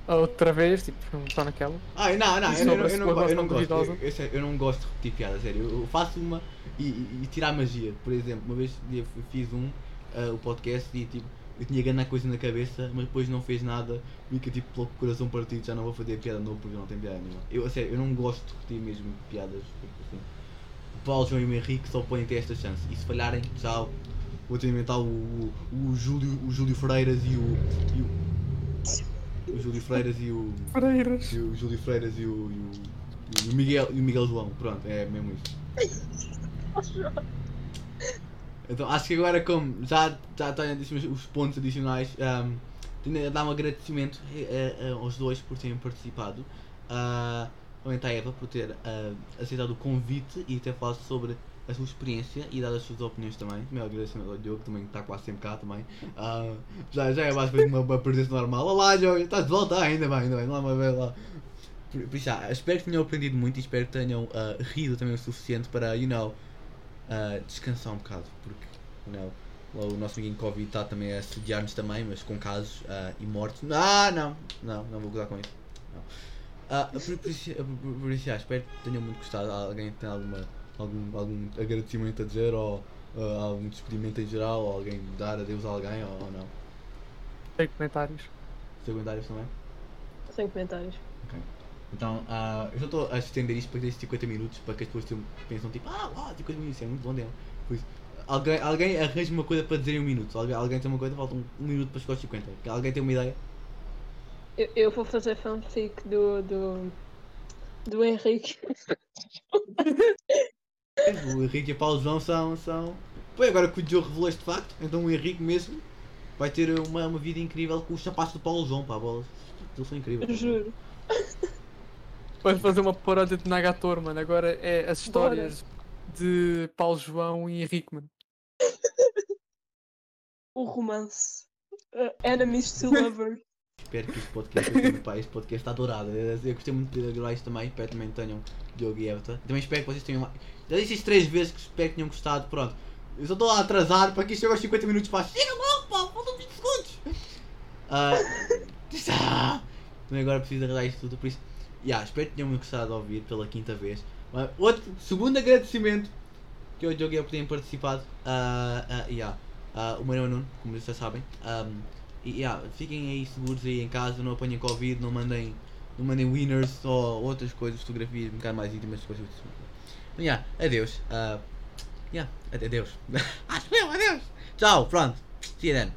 outra vez, tipo, não está naquela.
Ai, não, não, eu, não-
a
eu, não, eu não gosto. Eu, eu não gosto de repetir piadas, sério. Eu, faço uma e, e, e tirar magia. Por exemplo, uma vez fiz um, ah, o podcast e tipo, eu tinha grande coisa na cabeça, mas depois não fez nada, fica tipo pelo coração partido, já não vou fazer piada novo porque não tem piada nenhuma. Eu, a sério, eu não gosto de repetir mesmo piadas. tipo assim. O Paulo, João e o Henrique só podem ter esta chance. E se falharem, tchau. Vou ter inventar o, o, o Júlio, o Júlio Freiras e o. E o, o Júlio Freiras e o.
Freiras.
E o Júlio Freiras e o, e o, e o Miguel, e o Miguel João, pronto, é mesmo isso. Então acho que agora como já, já tenho os, os pontos adicionais, um, tenho a dar um agradecimento eh, eh, aos dois por terem participado. Uh, também à Eva por ter ah, aceitado o convite e ter falado sobre a sua experiência e dado as suas opiniões também. Meu agradecimento ao Diogo, também está quase sempre cá também. Ah, já, já é basicamente uma, uma presença normal. Olá Diogo, estás de volta? Ah, ainda bem, ainda bem, lá uma lá. Por, por isso, ah, espero que tenham aprendido muito e espero que tenham ah, rido também o suficiente para, you know, ah, descansar um bocado, porque, you know, lá o nosso amiguinho Covid está também a assediar-nos também, mas com casos ah, e mortes. Ah, não, não, não vou gozar com isso. Não. Ah, por, por, isso, por, isso, espero que tenham muito gostado. Alguém tem alguma, algum, algum agradecimento a dizer ou ah, algum despedimento em geral, ou alguém dar adeus a alguém ou, ou não?
Tem comentários.
Secundários também?
Sem comentários.
Então, ah, eu só estou a estender isto para ter 50 minutos para que as pessoas pensam tipo, ah, uau, 50 minutos, é muito bom. Por isso, alguém, alguém arranja uma coisa para dizer em um minuto. Alguém, alguém tem uma coisa, falta um, um minuto para chegar aos 50. Alguém tem uma ideia?
Eu, eu vou fazer fanfic do, do, do Henrique.
O Henrique e o Paulo João são. são... Pô, agora que o Diogo revelou este facto, então o Henrique mesmo vai ter uma, uma vida incrível com os sapatos do Paulo João, pá, bolas. Eles são incríveis.
Juro.
Pode fazer uma paródia de Nagator, mano. Agora é as histórias de Paulo João e Henrique, mano.
O romance. Uh, enemies to lovers.
Espero que este podcast, tenha- pá, este podcast está dourado. Eu, eu gostei muito de gravar isto também. Espero que também tenham Diogo e Everton. Também espero que vocês tenham. Já disse isto três vezes que espero que tenham gostado. Pronto. Eu só estou a atrasar para que isto chegue aos 50 minutos. Pá, chega logo, pá, faltam 20 segundos. Ah, ah, também agora preciso arranjar isto tudo, por isso. Yeah, espero que tenham gostado de ouvir pela quinta vez. Ah, outro, segundo agradecimento que eu joguei por terem participado. ah, ah, yeah. Ah, o meu nome Nuno, como vocês sabem. Um, e yeah, fiquem aí seguros aí em casa, não apanhem Covid, não mandem, não mandem winners ou outras coisas, fotografias um bocado mais íntimas. Coisas assim. yeah, adeus. ah, yeah, adeus. Eu, adeus. Tchau, pronto. See you then.